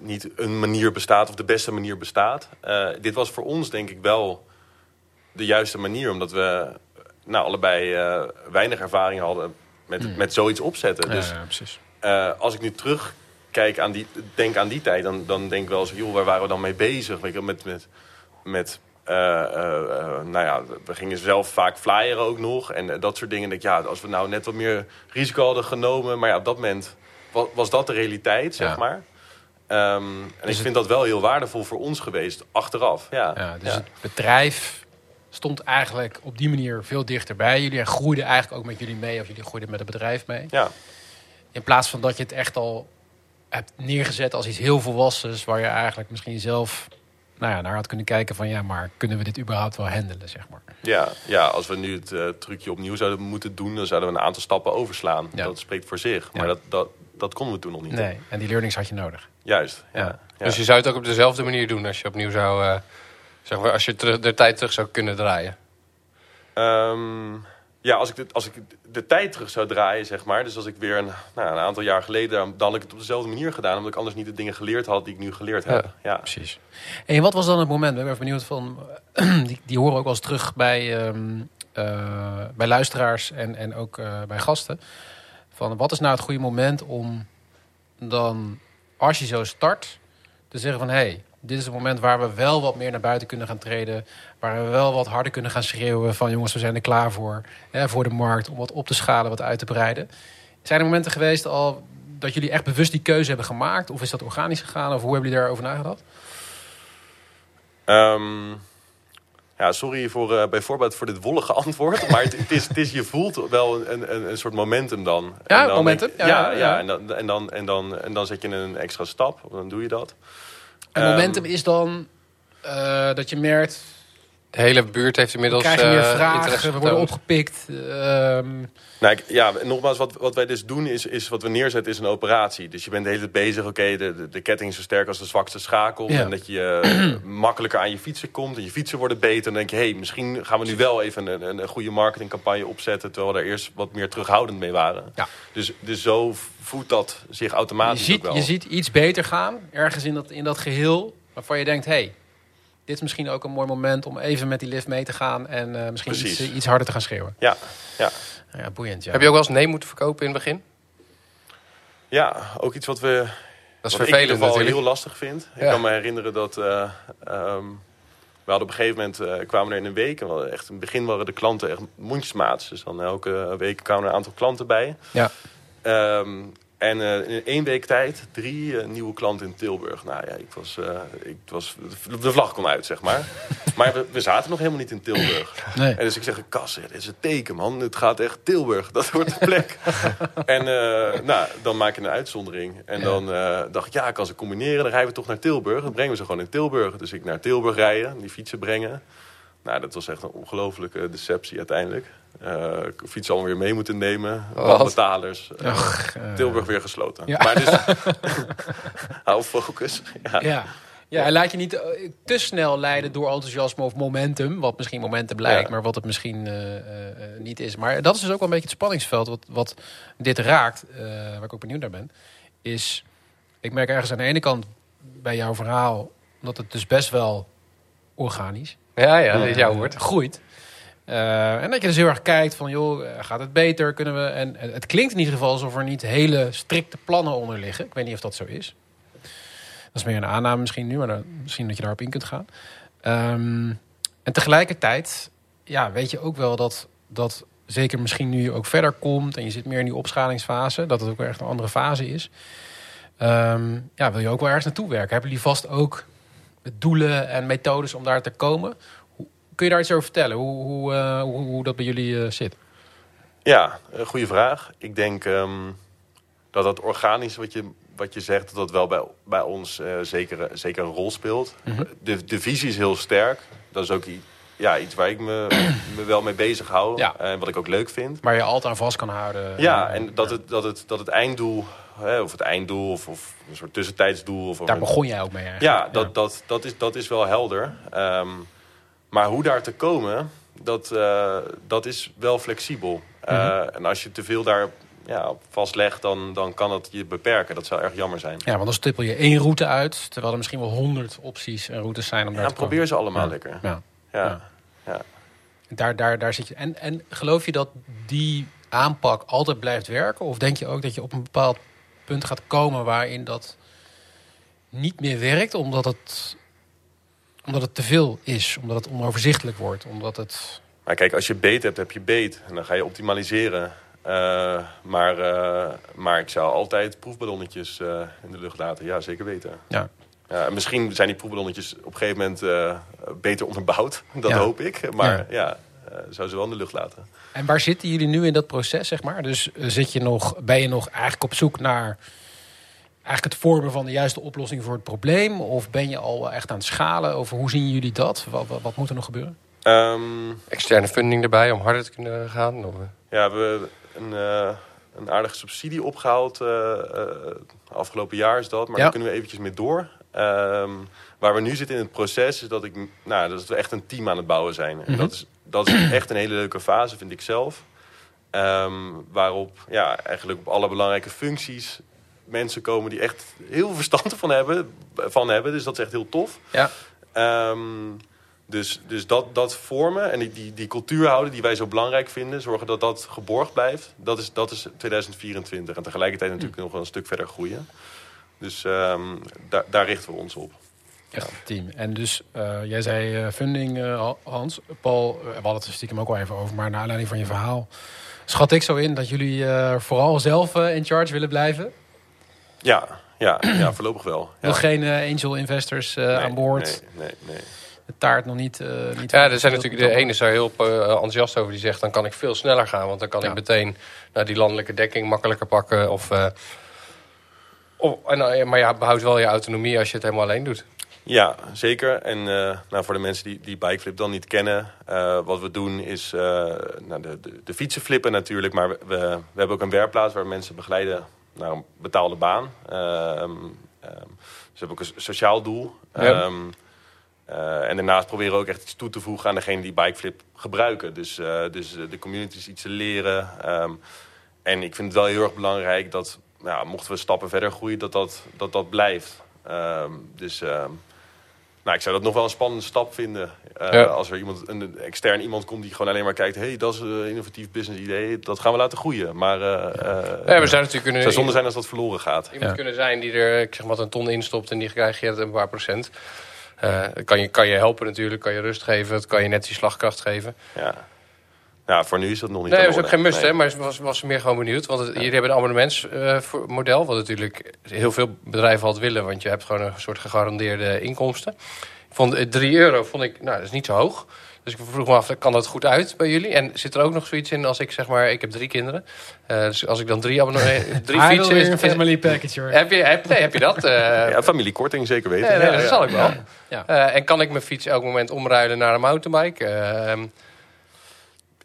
[SPEAKER 2] niet een manier bestaat of de beste manier bestaat. Eh, dit was voor ons denk ik wel de juiste manier, omdat we nou, allebei weinig ervaring hadden met, met zoiets opzetten. Dus
[SPEAKER 1] ja, precies.
[SPEAKER 2] als ik nu terugkijk aan die, denk aan die tijd, dan, dan denk ik wel eens, joh, waar waren we dan mee bezig? Weet je, wel, met, met, met eh, eh, eh, nou ja, we gingen zelf vaak flyeren ook nog en dat soort dingen. Ik, ja, als we nou net wat meer risico hadden genomen, maar ja, op dat moment was, was dat de realiteit, zeg
[SPEAKER 1] Ja.
[SPEAKER 2] maar. Ehm, en ik vind dat wel heel waardevol voor ons geweest, achteraf. Ja,
[SPEAKER 1] Ja, dus
[SPEAKER 2] ja.
[SPEAKER 1] het bedrijf stond eigenlijk op die manier veel dichter bij jullie. En groeide eigenlijk ook met jullie mee. Of jullie groeiden met het bedrijf mee.
[SPEAKER 2] ja.
[SPEAKER 1] In plaats van dat je het echt al hebt neergezet als iets heel volwassens. Waar je eigenlijk misschien zelf nou ja, naar had kunnen kijken van... ja, maar kunnen we dit überhaupt wel handelen, zeg maar.
[SPEAKER 2] Ja, ja, als we nu het eh, trucje opnieuw zouden moeten doen, dan zouden we een aantal stappen overslaan.
[SPEAKER 1] Ja.
[SPEAKER 2] Dat spreekt voor zich.
[SPEAKER 1] Ja.
[SPEAKER 2] Maar dat, dat, dat konden we toen nog niet.
[SPEAKER 1] Nee, en die learnings had je nodig.
[SPEAKER 2] Juist. Ja.
[SPEAKER 3] Dus je zou het ook op dezelfde manier doen als je opnieuw zou... eh, zeg maar, als je terug, de tijd terug zou kunnen draaien.
[SPEAKER 2] Ehm, ja, als ik, de, als ik de tijd terug zou draaien, zeg maar. Dus als ik weer een, nou, een aantal jaar geleden, dan had ik het op dezelfde manier gedaan. Omdat ik anders niet de dingen geleerd had die ik nu geleerd heb. Ja.
[SPEAKER 1] Precies. En wat was dan het moment? Ik ben even benieuwd van... <clears throat> die, die horen ook wel eens terug bij, ehm, eh, bij luisteraars en, en ook eh, bij gasten. Van wat is nou het goede moment om dan, als je zo start, te zeggen van... hé, hey, dit is het moment waar we wel wat meer naar buiten kunnen gaan treden. Waar we wel wat harder kunnen gaan schreeuwen van... jongens, we zijn er klaar voor. Hè, voor de markt, om wat op te schalen, wat uit te breiden. Zijn er momenten geweest al dat jullie echt bewust die keuze hebben gemaakt? Of is dat organisch gegaan? Of hoe hebben jullie daarover nagedacht?
[SPEAKER 2] Ehm, ja, sorry voor, eh, bij voorbaat voor dit wollige <laughs> antwoord. Maar het, het, is, het is, je voelt wel een, een, een soort momentum dan.
[SPEAKER 1] Ja,
[SPEAKER 2] dan
[SPEAKER 1] momentum.
[SPEAKER 2] denk-
[SPEAKER 1] Ja,
[SPEAKER 2] ja,
[SPEAKER 1] ja,
[SPEAKER 2] ja,
[SPEAKER 1] ja.
[SPEAKER 2] En, dan, en, dan, en, dan, en dan zet je een extra stap. Dan doe je dat.
[SPEAKER 1] En
[SPEAKER 2] Ehm,
[SPEAKER 1] momentum is dan eh, dat je merkt,
[SPEAKER 3] De hele buurt heeft
[SPEAKER 1] we
[SPEAKER 3] inmiddels
[SPEAKER 1] krijgen meer
[SPEAKER 3] eh,
[SPEAKER 1] vragen,
[SPEAKER 3] interesse
[SPEAKER 1] we worden opgepikt. ehm,
[SPEAKER 2] Nou, ik- ja, nogmaals, wat, wat wij dus doen is, is wat we neerzetten is een operatie. Dus je bent de hele tijd bezig, oké, de, de, de ketting is zo sterk als de zwakste schakel.
[SPEAKER 1] Ja.
[SPEAKER 2] En dat je eh, <clears throat> makkelijker aan je fietsen komt en je fietsen worden beter. Dan denk je, hé, hey, misschien gaan we nu wel even een, een, een goede marketingcampagne opzetten. Terwijl we daar eerst wat meer terughoudend mee waren.
[SPEAKER 1] Ja.
[SPEAKER 2] Dus, dus zo voedt dat zich
[SPEAKER 1] je,
[SPEAKER 2] automatisch ook
[SPEAKER 1] ziet,
[SPEAKER 2] wel.
[SPEAKER 1] je ziet iets beter gaan, ergens in dat, in dat geheel, waarvan je denkt, hey, dit is misschien ook een mooi moment om even met die lift mee te gaan en eh, misschien iets, iets harder te gaan schreeuwen.
[SPEAKER 2] Ja, ja.
[SPEAKER 1] Ja, boeiend, ja.
[SPEAKER 3] Heb je ook wel eens nee moeten verkopen in het begin?
[SPEAKER 2] ja, ook iets wat we
[SPEAKER 3] Dat is
[SPEAKER 2] Wat ik in
[SPEAKER 3] vervelend
[SPEAKER 2] ieder geval
[SPEAKER 3] natuurlijk.
[SPEAKER 2] heel lastig vind. Ik kan me herinneren dat... eh, ehm, we hadden op een gegeven moment eh, kwamen we er in een week. En we echt, in het begin waren de klanten echt mondjesmaats. Dus dan elke week kwamen er een aantal klanten bij.
[SPEAKER 1] Ja.
[SPEAKER 2] Ehm, en eh, in één week tijd drie eh, nieuwe klanten in Tilburg. Nou ja, ik was, eh, ik was, de vlag kon uit, zeg maar. <laughs> maar we, we zaten nog helemaal niet in Tilburg.
[SPEAKER 1] Nee.
[SPEAKER 2] En dus ik zeg, Kas, dit is een teken, man. Het gaat echt Tilburg. Dat wordt de plek. <laughs> en eh, nou, dan maak je een uitzondering. En
[SPEAKER 1] Ja.
[SPEAKER 2] dan eh, dacht ik, ja, ik kan ze combineren. Dan rijden we toch naar Tilburg. Dan brengen we ze gewoon in Tilburg. Dus ik naar Tilburg rijden, die fietsen brengen. Nou, dat was echt een ongelofelijke deceptie uiteindelijk. Eh ik fiets allemaal weer mee moeten nemen. Betalers. Eh,
[SPEAKER 1] eh,
[SPEAKER 2] Tilburg weer gesloten.
[SPEAKER 1] Ja.
[SPEAKER 2] Maar dus, <laughs> hou focus. Ja.
[SPEAKER 1] Ja. Ja, en laat je niet eh, te snel leiden door enthousiasme of momentum. Wat misschien momentum lijkt,
[SPEAKER 2] Ja.
[SPEAKER 1] maar wat het misschien eh, eh, eh, niet is. Maar dat is dus ook wel een beetje het spanningsveld wat, wat dit raakt. eh, waar ik ook benieuwd naar ben. Is, ik merk ergens aan de ene kant bij jouw verhaal... dat het dus best wel organisch
[SPEAKER 3] Ja, ja, dat is jouw woord.
[SPEAKER 1] groeit. Eh, en dat je dus heel erg kijkt van, joh, eh, gaat het beter? Kunnen we? En, het klinkt in ieder geval alsof er niet hele strikte plannen onder liggen. Ik weet niet of dat zo is. Dat is meer een aanname misschien nu, maar dan, misschien dat je daarop in kunt gaan. Ehm, en tegelijkertijd, ja, weet je ook wel dat, dat zeker misschien nu je ook verder komt en je zit meer in die opschalingsfase, dat het ook echt een andere fase is. Ehm, ja, wil je ook wel ergens naartoe werken? Hebben jullie vast ook doelen en methodes om daar te komen? Hoe- Kun je daar iets over vertellen? Hoe, hoe, eh, hoe, hoe dat bij jullie eh, zit?
[SPEAKER 2] Ja, een goede vraag. Ik denk ehm, dat dat organisch wat je, wat je zegt, dat dat wel bij, bij ons eh, zeker, zeker een rol speelt.
[SPEAKER 1] Mhm.
[SPEAKER 2] de, de visie is heel sterk. Dat is ook ja, iets waar ik me, <clears throat> me wel mee bezig hou.
[SPEAKER 1] Ja.
[SPEAKER 2] En wat ik ook leuk vind.
[SPEAKER 1] Waar je altijd aan vast kan houden.
[SPEAKER 2] Ja, en dat het, dat het, dat het einddoel, hè, of het einddoel, of, of een soort tussentijdsdoel. Of
[SPEAKER 1] Daar
[SPEAKER 2] een-
[SPEAKER 1] begon jij ook mee eigenlijk.
[SPEAKER 2] ja, dat, Dat, dat, is, dat is wel helder. Ehm, maar hoe daar te komen, dat, eh, dat is wel flexibel. Eh,
[SPEAKER 1] Mhm.
[SPEAKER 2] En als je te veel daar ja, vastlegt, dan, dan kan dat je beperken. Dat zou erg jammer zijn.
[SPEAKER 1] Ja, want dan stippel je één route uit, terwijl er misschien wel honderd opties en routes zijn om daar
[SPEAKER 2] Ja,
[SPEAKER 1] te komen.
[SPEAKER 2] probeer ze allemaal
[SPEAKER 1] Ja.
[SPEAKER 2] lekker.
[SPEAKER 1] Ja.
[SPEAKER 2] Ja.
[SPEAKER 1] Ja. Daar, daar, daar zit je. En, en geloof je dat die aanpak altijd blijft werken? Of denk je ook dat je op een bepaald punt gaat komen waarin dat niet meer werkt, omdat het, omdat het te veel is, omdat het onoverzichtelijk wordt, omdat het.
[SPEAKER 2] Maar kijk, als je beet hebt, heb je beet. En dan ga je optimaliseren. Eh, maar, eh, maar ik zou altijd proefballonnetjes eh, in de lucht laten. Ja, zeker weten.
[SPEAKER 1] Ja.
[SPEAKER 2] Ja, en misschien zijn die proefballonnetjes op een gegeven moment beter onderbouwd. <laughs> Dat
[SPEAKER 1] Ja.
[SPEAKER 2] hoop ik. Maar ja, zou ze wel in de lucht laten.
[SPEAKER 1] En waar zitten jullie nu in dat proces, zeg maar? Dus eh, zit je nog, ben je nog eigenlijk op zoek naar eigenlijk het vormen van de juiste oplossing voor het probleem? Of ben je al echt aan het schalen over hoe zien jullie dat? Wat, wat, wat moet er nog gebeuren?
[SPEAKER 2] Ehm,
[SPEAKER 3] Externe funding erbij om harder te kunnen gaan. Of, eh,
[SPEAKER 2] ja, we hebben een, eh, een aardige subsidie opgehaald. eh, eh, afgelopen jaar is dat. Maar
[SPEAKER 1] Ja.
[SPEAKER 2] daar kunnen we eventjes mee door. Ehm, waar we nu zitten in het proces is dat, ik, nou, dat we echt een team aan het bouwen zijn. En
[SPEAKER 1] Mhm.
[SPEAKER 2] dat, is, dat is echt een hele leuke fase, vind ik zelf. Ehm, waarop ja, eigenlijk op alle belangrijke functies mensen komen die echt heel veel verstand van hebben, van hebben. Dus dat is echt heel tof.
[SPEAKER 1] Ja.
[SPEAKER 2] Ehm, dus dus dat, dat vormen en die, die, die cultuur houden die wij zo belangrijk vinden, zorgen dat dat geborgd blijft, dat is, dat is 2024. En tegelijkertijd natuurlijk nog wel een stuk verder groeien. Dus ehm, daar, daar richten we ons op.
[SPEAKER 1] Echt een team. En dus, eh, jij zei eh, funding, eh, Hans. Paul, we hadden het er stiekem ook al even over, maar naar aanleiding van je verhaal... schat ik zo in dat jullie eh, vooral zelf in charge willen blijven?
[SPEAKER 2] Ja, ja, ja voorlopig wel. Ja.
[SPEAKER 1] Nog geen eh, angel investors eh,
[SPEAKER 2] Nee,
[SPEAKER 1] aan boord?
[SPEAKER 2] Nee, nee, nee.
[SPEAKER 1] De taart nog niet... eh, niet
[SPEAKER 3] Ja, er zijn natuurlijk de ene is daar heel enthousiast over. Die zegt, dan kan ik veel sneller gaan. Want dan kan
[SPEAKER 1] Ja.
[SPEAKER 3] ik meteen naar die landelijke dekking makkelijker pakken. Of, eh, of, en, maar ja, behoud wel je autonomie als je het helemaal alleen doet.
[SPEAKER 2] Ja, zeker. En eh, nou, voor de mensen die, die Bikeflip dan niet kennen... eh, wat we doen is eh, nou, de, de, de fietsen flippen natuurlijk... maar we, we, we hebben ook een werkplaats waar mensen begeleiden naar een betaalde baan. Ehm, dus we hebben ook een so- sociaal doel.
[SPEAKER 3] Ja.
[SPEAKER 2] Ehm, eh, en daarnaast proberen we ook echt iets toe te voegen aan degene die Bikeflip gebruiken. Dus, dus de communities iets te leren. Ehm, en ik vind het wel heel erg belangrijk dat, nou, mochten we stappen verder groeien, dat dat, dat, dat blijft. Ehm, dus Nou, ik zou dat nog wel een spannende stap vinden. Eh,
[SPEAKER 3] Ja.
[SPEAKER 2] Als er iemand, een extern iemand komt die gewoon alleen maar kijkt... hey, dat is een innovatief business idee, dat gaan we laten groeien. Maar eh eh,
[SPEAKER 3] Ja, we zouden natuurlijk kunnen...
[SPEAKER 2] zou zonde zijn als dat verloren gaat.
[SPEAKER 3] Iemand
[SPEAKER 1] Ja.
[SPEAKER 3] kunnen zijn die er ik zeg maar, wat een ton instopt en die krijg je een paar procent. Eh, kan, je, kan je helpen natuurlijk, kan je rust geven, het kan je net die slagkracht geven.
[SPEAKER 2] Ja. Ja, voor nu is dat nog niet
[SPEAKER 3] Nee, dat is ook geen must,
[SPEAKER 2] Nee.
[SPEAKER 3] hè, maar ze was, was meer gewoon benieuwd. Want het, jullie hebben een abonnementsmodel, wat natuurlijk heel veel bedrijven altijd willen, want je hebt gewoon een soort gegarandeerde inkomsten. Ik vond eh, 3 euro, vond ik, nou, dat is niet zo hoog. Dus ik vroeg me af, kan dat goed uit bij jullie? En zit er ook nog zoiets in als ik zeg maar, ik heb drie kinderen. Eh, dus als ik dan drie, abonnementen, <laughs> drie fietsen... is-
[SPEAKER 1] een family package, hoor.
[SPEAKER 3] heb, je, heb, nee, heb je dat? Eh, <laughs>
[SPEAKER 2] Ja, familiekorting zeker weten.
[SPEAKER 3] Nee, nee,
[SPEAKER 2] Ja,
[SPEAKER 3] dat
[SPEAKER 2] ja.
[SPEAKER 3] zal ik wel.
[SPEAKER 1] Ja.
[SPEAKER 3] Eh, en kan ik mijn fiets elk moment omruilen naar een mountainbike?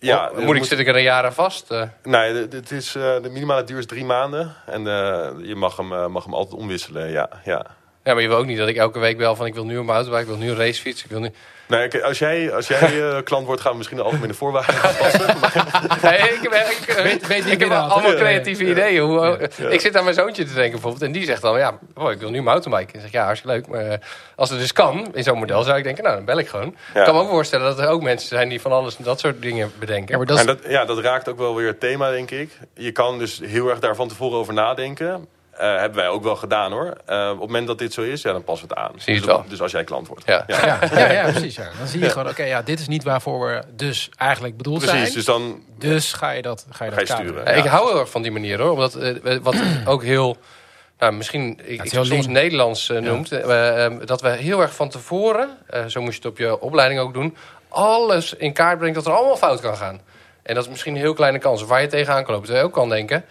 [SPEAKER 2] Ja,
[SPEAKER 3] moet ik, zit ik er een jaar aan vast? Eh,
[SPEAKER 2] Nee, het is, eh, de minimale duur is drie maanden. En eh, je mag hem, mag hem altijd omwisselen, ja. ja.
[SPEAKER 3] Ja, maar je wil ook niet dat ik elke week bel van ik wil nu een mountainbike, ik wil nu een racefiets. Ik wil nu...
[SPEAKER 2] Nee, als jij, als jij <laughs> eh, klant wordt, gaan we misschien de algemene voorwaarden <laughs> aanpassen. Maar,
[SPEAKER 3] Nee, ik, heb- ik,
[SPEAKER 1] Weet- weet wie
[SPEAKER 3] ik heb
[SPEAKER 1] binnenhaalt,
[SPEAKER 3] allemaal creatieve ideeën. Hoe, Ik zit aan mijn zoontje te denken bijvoorbeeld. En die zegt dan, ja, oh, ik wil nu een mountainbike. En ik zeg, ja, hartstikke leuk. Maar eh, als het dus kan, in zo'n model, zou ik denken, nou, dan bel ik gewoon.
[SPEAKER 2] Ja.
[SPEAKER 3] Ik kan me ook voorstellen dat er ook mensen zijn die van alles en dat soort dingen bedenken.
[SPEAKER 1] Ja, maar dat is,
[SPEAKER 2] en dat, ja, dat raakt ook wel weer het thema, denk ik. Je kan dus heel erg daar van tevoren over nadenken. Eh, hebben wij ook wel gedaan, hoor. Eh, op het moment dat dit zo is, ja, dan passen we het aan.
[SPEAKER 3] Zie je
[SPEAKER 2] dus,
[SPEAKER 3] het wel.
[SPEAKER 2] dus als jij klant wordt.
[SPEAKER 3] Ja.
[SPEAKER 1] ja, ja, <laughs> ja, precies. Ja. Dan zie je gewoon, oké, ja, dit is niet waarvoor we dus eigenlijk bedoeld
[SPEAKER 2] Precies,
[SPEAKER 1] zijn.
[SPEAKER 2] dus dan
[SPEAKER 1] Dus ga je dat, ga je
[SPEAKER 2] Ga
[SPEAKER 1] dat
[SPEAKER 2] je
[SPEAKER 1] kaderen.
[SPEAKER 2] sturen.
[SPEAKER 3] Ja,
[SPEAKER 2] Ja.
[SPEAKER 3] Ik hou heel erg van die manier hoor. Omdat eh, we- wat <clears throat> ook heel. Nou, misschien ik, soms
[SPEAKER 1] lean.
[SPEAKER 3] Nederlands eh, noemt. eh, eh, dat we heel erg van tevoren, eh, zo moest je het op je opleiding ook doen, alles in kaart brengt dat er allemaal fout kan gaan. En dat is misschien een heel kleine kans waar je tegenaan kan lopen. Terwijl je ook kan denken.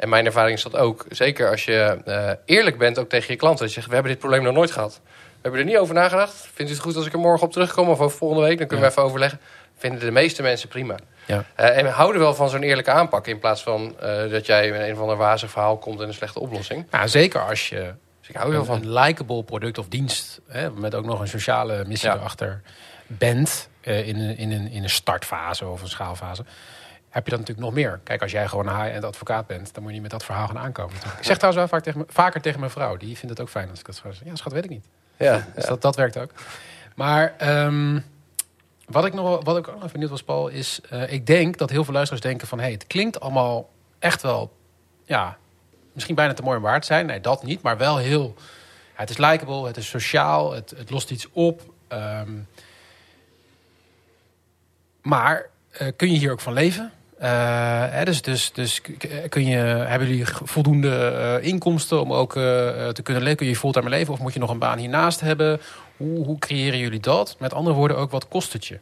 [SPEAKER 3] En mijn ervaring is dat ook, zeker als je eh, eerlijk bent ook tegen je klanten. Dat je zegt, we hebben dit probleem nog nooit gehad. We hebben er niet over nagedacht. Vindt u het goed als ik er morgen op terugkom of over volgende week? Dan kunnen we even overleggen. Vinden de meeste mensen prima.
[SPEAKER 1] Ja.
[SPEAKER 3] Eh, en we houden wel van zo'n eerlijke aanpak. In plaats van eh, dat jij met een of ander wazig verhaal komt en een slechte oplossing.
[SPEAKER 1] Nou, zeker als je
[SPEAKER 3] Dus ik hou
[SPEAKER 1] een,
[SPEAKER 3] van.
[SPEAKER 1] een likable product of dienst, hè, met ook nog een sociale missie
[SPEAKER 3] Ja.
[SPEAKER 1] erachter, bent in, een, in, een, in een startfase of een schaalfase, heb je dat natuurlijk nog meer. Kijk, als jij gewoon een high-end advocaat bent, dan moet je niet met dat verhaal gaan aankomen. natuurlijk. Ik zeg trouwens wel vaak tegen, me- vaker tegen mijn vrouw, die vindt het ook fijn als ik dat zeg. Ja, schat, weet ik niet.
[SPEAKER 3] Ja,
[SPEAKER 1] Dus dat, dat werkt ook. Maar ehm, wat, ik nog, wat ik ook nog even benieuwd was, Paul, is... eh, ik denk dat heel veel luisteraars denken van... hey, het klinkt allemaal echt wel... ja, misschien bijna te mooi om waar te zijn. Nee, dat niet, maar wel heel... het is likable, het is sociaal, het, het lost iets op. ehm, maar eh, kun je hier ook van leven? Eh, hè, dus dus, dus kun je, hebben jullie voldoende eh, inkomsten om ook eh, te kunnen leven? Kun je fulltime leven? Of moet je nog een baan hiernaast hebben? Hoe, hoe creëren jullie dat? Met andere woorden ook, wat kost het je?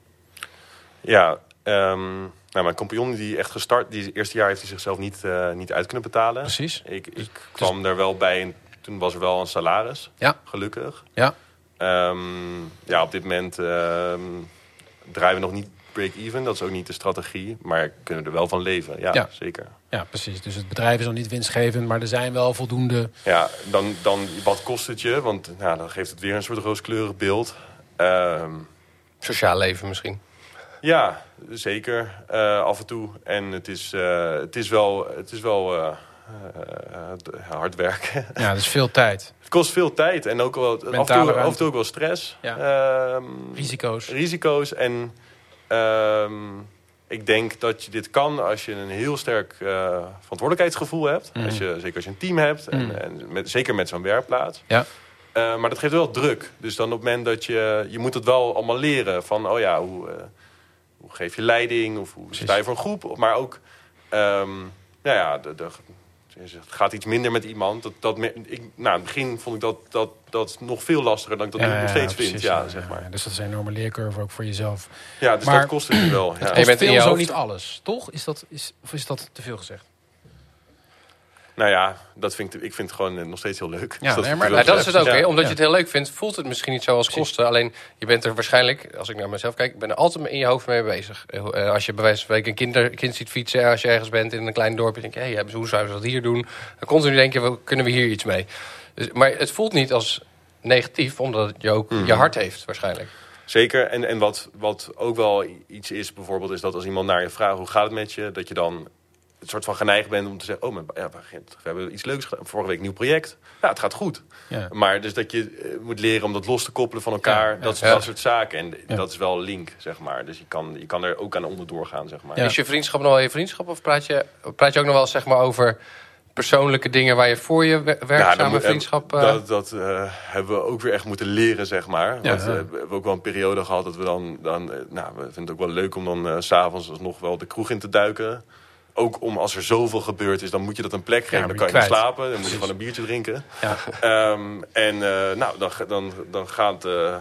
[SPEAKER 2] Ja, ehm, nou, mijn compagnon die echt gestart, die eerste jaar heeft hij zichzelf niet, niet uit kunnen betalen.
[SPEAKER 1] Precies.
[SPEAKER 2] Ik, ik kwam er wel bij en toen was er wel een salaris,
[SPEAKER 1] Ja.
[SPEAKER 2] gelukkig.
[SPEAKER 1] Ja.
[SPEAKER 2] Ehm, ja, op dit moment ehm, draaien we nog niet break-even, dat is ook niet de strategie, maar kunnen er wel van leven. Ja,
[SPEAKER 1] Ja.
[SPEAKER 2] zeker.
[SPEAKER 1] Ja, precies. Dus het bedrijf is nog niet winstgevend, maar er zijn wel voldoende...
[SPEAKER 2] Ja, dan, dan wat kost het je? Want nou, dan geeft het weer een soort rooskleurig beeld. Ehm,
[SPEAKER 3] Sociaal leven misschien.
[SPEAKER 2] Ja, zeker. Eh, af en toe. En het is, eh, het is wel, het is wel eh, hard werken.
[SPEAKER 1] Ja, dus veel tijd. <laughs>
[SPEAKER 2] het kost veel tijd en ook wel, af en,
[SPEAKER 1] Mentale
[SPEAKER 2] toe, af en toe ook wel stress.
[SPEAKER 1] Ja.
[SPEAKER 2] Ehm,
[SPEAKER 1] Risico's.
[SPEAKER 2] risico's. En ehm, ik denk dat je dit kan als je een heel sterk eh, verantwoordelijkheidsgevoel hebt.
[SPEAKER 1] Mhm.
[SPEAKER 2] Als je, zeker als je een team hebt. En,
[SPEAKER 1] Mhm.
[SPEAKER 2] en met, zeker met zo'n werkplaats.
[SPEAKER 1] Ja.
[SPEAKER 2] Eh, maar dat geeft wel druk. Dus dan op het moment dat je... Je moet het wel allemaal leren. Van, oh ja, hoe, eh, hoe geef je leiding? Of hoe sta je voor een groep? Maar ook... ehm, nou ja, de, de, het gaat iets minder met iemand. Dat, dat, ik, nou, in het begin vond ik dat, dat, dat nog veel lastiger dan ik dat nu nog steeds vind.
[SPEAKER 1] precies,
[SPEAKER 2] Ja, zeg maar.
[SPEAKER 1] Dus dat is een enorme leercurve ook voor jezelf.
[SPEAKER 2] Ja, dus
[SPEAKER 1] Maar-
[SPEAKER 2] dat kost het nu wel. Ja.
[SPEAKER 3] Je
[SPEAKER 1] Kost
[SPEAKER 3] bent in
[SPEAKER 1] veel
[SPEAKER 3] je
[SPEAKER 1] zo
[SPEAKER 3] hoofd-
[SPEAKER 1] niet alles, toch? Is dat, is, of is dat te veel gezegd?
[SPEAKER 2] Nou ja, dat vind ik, ik vind het gewoon eh, nog steeds heel leuk.
[SPEAKER 1] Ja,
[SPEAKER 2] Dus
[SPEAKER 1] nee, maar-
[SPEAKER 3] Nou, dat is het ook, hè? omdat je het heel leuk vindt, voelt het misschien niet zo als kosten. Alleen je bent er waarschijnlijk, als ik naar mezelf kijk, ik ben er altijd in je hoofd mee bezig. Eh, als je bij wijze van spreken een kinder, kind ziet fietsen, als je ergens bent in een klein dorpje, denk je, hey, hoe zouden ze dat hier doen? Dan continu denk je, wel, kunnen we hier iets mee? Dus, maar het voelt niet als negatief, omdat je ook
[SPEAKER 2] Mhm.
[SPEAKER 3] je hart heeft, waarschijnlijk.
[SPEAKER 2] Zeker. En, en wat, wat ook wel iets is, bijvoorbeeld, is dat als iemand naar je vraagt hoe gaat het met je, dat je dan het soort van geneigd bent om te zeggen... oh, maar, ja, we hebben iets leuks gedaan. Vorige week een nieuw project. Ja, het gaat goed.
[SPEAKER 1] Ja.
[SPEAKER 2] Maar dus dat je eh, moet leren om dat los te koppelen van elkaar.
[SPEAKER 1] Ja, ja.
[SPEAKER 2] dat,
[SPEAKER 3] Ja.
[SPEAKER 2] dat soort zaken. En
[SPEAKER 1] Ja.
[SPEAKER 2] dat is wel link, zeg maar. Dus je kan, je kan er ook aan onderdoor gaan, zeg maar.
[SPEAKER 1] Ja.
[SPEAKER 3] Is je vriendschap nog wel je vriendschap? Of praat je, praat je ook nog wel zeg maar, over persoonlijke dingen waar je voor je
[SPEAKER 2] Ja,
[SPEAKER 3] werkzame
[SPEAKER 2] moet-
[SPEAKER 3] vriendschap... eh,
[SPEAKER 2] Dat, dat eh, hebben we ook weer echt moeten leren, zeg maar.
[SPEAKER 1] Ja,
[SPEAKER 2] Want,
[SPEAKER 1] ja.
[SPEAKER 2] eh, we hebben ook wel een periode gehad dat we dan... dan eh, nou, we vinden het ook wel leuk om dan s s'avonds nog wel de kroeg in te duiken. Ook om als er zoveel gebeurd is, dan moet je dat een plek geven.
[SPEAKER 1] Ja,
[SPEAKER 2] dan kan
[SPEAKER 1] je
[SPEAKER 2] niet slapen, dan moet je gewoon een biertje drinken.
[SPEAKER 1] Ja.
[SPEAKER 2] Ehm, en eh, nou, dan, ga- dan, dan, gaat, eh, eh,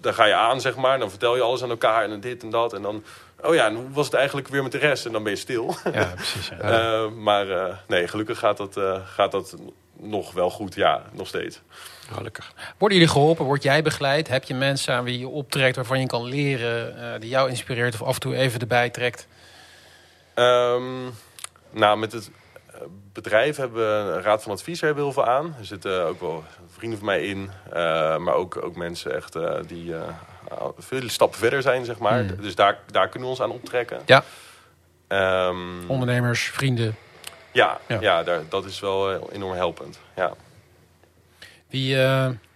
[SPEAKER 2] dan ga je aan, zeg maar. Dan vertel je alles aan elkaar en dit en dat. En dan, oh ja, en hoe was het eigenlijk weer met de rest? En dan ben je stil.
[SPEAKER 1] ja, <laughs> precies. Ja.
[SPEAKER 2] Maar nee, gelukkig gaat dat, gaat dat nog wel goed. Ja, nog steeds.
[SPEAKER 3] Gelukkig.
[SPEAKER 1] Worden jullie geholpen? Word jij begeleid? Heb je mensen aan wie je optrekt waarvan je kan leren, die jou inspireert of af en toe even erbij trekt?
[SPEAKER 2] Ehm, nou, met het eh, bedrijf hebben we een raad van advies er heel veel aan. Er zitten ook wel vrienden van mij in. eh, maar ook, ook mensen echt eh, die veel stappen verder zijn, zeg maar.
[SPEAKER 1] Hmm.
[SPEAKER 2] Dus daar, daar kunnen we ons aan optrekken.
[SPEAKER 1] Ja.
[SPEAKER 2] Ehm,
[SPEAKER 1] Ondernemers, vrienden.
[SPEAKER 2] ja,
[SPEAKER 1] Ja.
[SPEAKER 2] ja. daar, dat is wel enorm helpend. Ja.
[SPEAKER 1] Wie,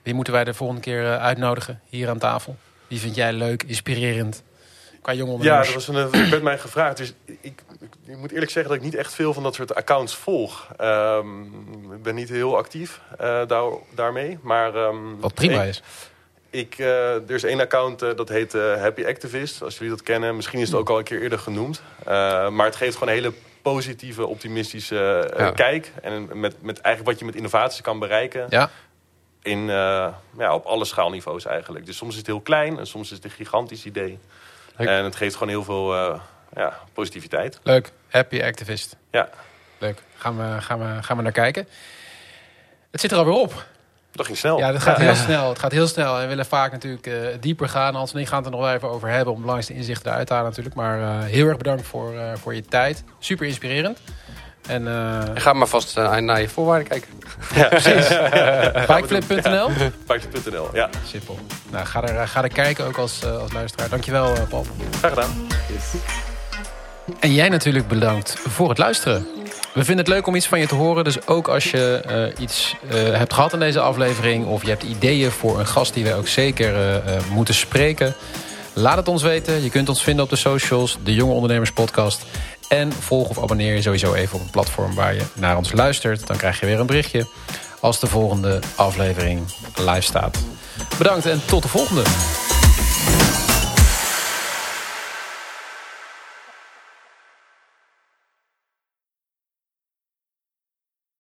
[SPEAKER 1] wie moeten wij de volgende keer uitnodigen hier aan tafel? Wie vind jij leuk, inspirerend? Qua jonge
[SPEAKER 2] Ja, dat was een, werd mij gevraagd. Dus ik, ik, ik moet eerlijk zeggen dat ik niet echt veel van dat soort accounts volg. Ehm, ik ben niet heel actief eh, daar, daarmee. Maar, ehm,
[SPEAKER 1] Wat prima
[SPEAKER 2] ik-
[SPEAKER 1] is.
[SPEAKER 2] Ik, eh, er is één account eh, dat heet eh, Happy Activist. Als jullie dat kennen. Misschien is het ook al een keer eerder genoemd. Eh, maar het geeft gewoon een hele positieve, optimistische eh,
[SPEAKER 3] Ja.
[SPEAKER 2] kijk. En met, met eigenlijk wat je met innovaties kan bereiken.
[SPEAKER 1] Ja,
[SPEAKER 2] In, eh, ja, op alle schaalniveaus eigenlijk. Dus soms is het heel klein en soms is het een gigantisch idee.
[SPEAKER 3] Leuk.
[SPEAKER 2] En het geeft gewoon heel veel eh, ja, positiviteit.
[SPEAKER 1] leuk. Happy activist.
[SPEAKER 2] Ja,
[SPEAKER 1] Leuk. Gaan we, gaan we, gaan we naar kijken. Het zit er alweer op.
[SPEAKER 2] dat ging snel.
[SPEAKER 1] Ja, dat gaat heel snel. Het gaat heel snel. En we willen vaak natuurlijk eh, dieper gaan. Hans en ik gaan het er nog wel even over hebben. Om de belangrijkste inzichten eruit te halen natuurlijk. Maar eh, heel erg bedankt voor, voor je tijd. Super inspirerend. En eh
[SPEAKER 3] Ga maar vast eh, naar je voorwaarden kijken. <laughs>
[SPEAKER 1] precies. Bikeflip.nl.
[SPEAKER 2] Bikes.nl, ja.
[SPEAKER 1] Simpel. Nou, ga er, ga er kijken ook als, eh, als luisteraar. Dankjewel eh, Paul.
[SPEAKER 2] Graag gedaan.
[SPEAKER 1] En jij natuurlijk bedankt voor het luisteren. We vinden het leuk om iets van je te horen. Dus ook als je eh, iets eh, hebt gehad in deze aflevering... of je hebt ideeën voor een gast die wij ook zeker eh, eh, moeten spreken... laat het ons weten. Je kunt ons vinden op de socials, de Jonge Ondernemers Podcast. En volg of abonneer je sowieso even op een platform waar je naar ons luistert. Dan krijg je weer een berichtje als de volgende aflevering live staat. Bedankt en tot de volgende.